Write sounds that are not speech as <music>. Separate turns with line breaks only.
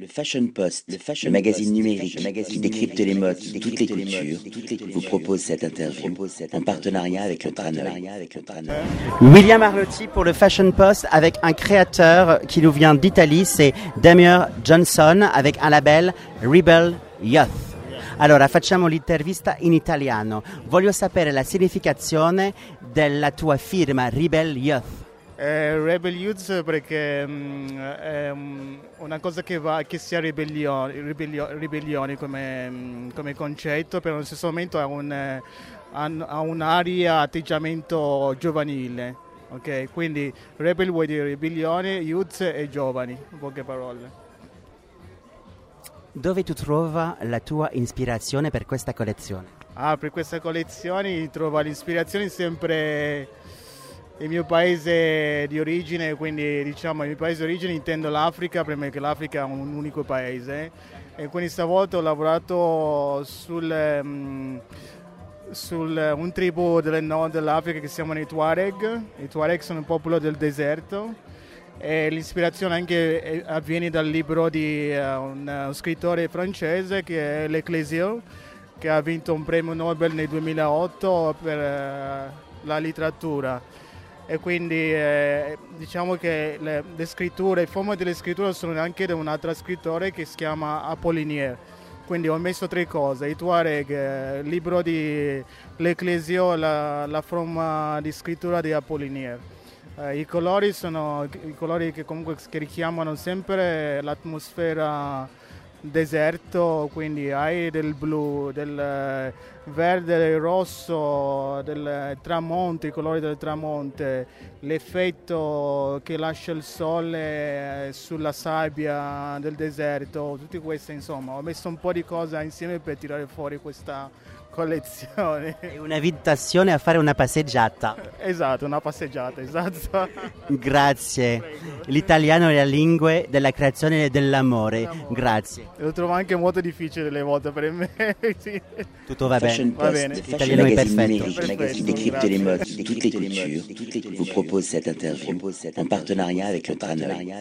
Le Fashion Post, le, fashion magazine numérique qui décrypte les modes de toutes les cultures, vous propose cette interview en partenariat avec le Traneuil.
William Arlotti pour le Fashion Post avec un créateur qui nous vient d'Italie, c'est Damien Johnson avec un label Rebel Youth. Allora, facciamo l'intervista in italiano. Voglio sapere la significazione della tua firma Rebel Youth.
Eh, Rebel Youth perché mm, è una cosa che, va, che sia ribellione, ribellio, ribellione come, mm, come, concetto, però allo stesso momento ha, un, eh, ha un'aria, atteggiamento giovanile. Okay? Quindi Rebel vuol dire ribellione, Youth e giovani, in poche parole.
Dove tu trova la tua ispirazione per questa collezione?
Ah, per questa collezione trovo l'ispirazione sempre il mio paese di origine, quindi diciamo il mio paese di origine intendo l'Africa, prima che l'Africa è un unico paese. E quindi stavolta ho lavorato sul, um, sul un tribù del nord dell'Africa che si chiamano i Tuareg, i Tuareg sono un popolo del deserto. E l'ispirazione anche avviene dal libro di uh, un, un, scrittore francese che è L'Ecclesio che ha vinto un premio Nobel nel 2008 per uh, la letteratura e quindi eh, diciamo che le, le, scritture, il forma delle scritture sono anche di un altro scrittore che si chiama Apollinaire. Quindi ho messo tre cose, i Tuareg, il libro di l'Ecclesio, la, la forma di scrittura di Apollinaire. Eh, I colori sono i colori che comunque che richiamano sempre l'atmosfera deserto, quindi hai del blu, del eh, verde, del rosso, del tramonto, i colori del tramonte, l'effetto che lascia il sole eh, sulla sabbia del deserto, tutte queste insomma, ho messo un po' di cose insieme per tirare fuori questa collezione.
È un'invitazione a fare una passeggiata. <laughs>
Esatto, una passeggiata, esatto.
Grazie. Prego. L'italiano è la lingua della creazione e dell'amore. L'amore. Grazie.
Lo trovo anche molto difficile delle volte per me. <laughs>
sì. Tutto va
Fashion
bene.
Post, va bene. L'italiano è perfetto. magazine décrypte les modes de toutes les cultures, vous propose cette interview en partenariat avec le Traneuil.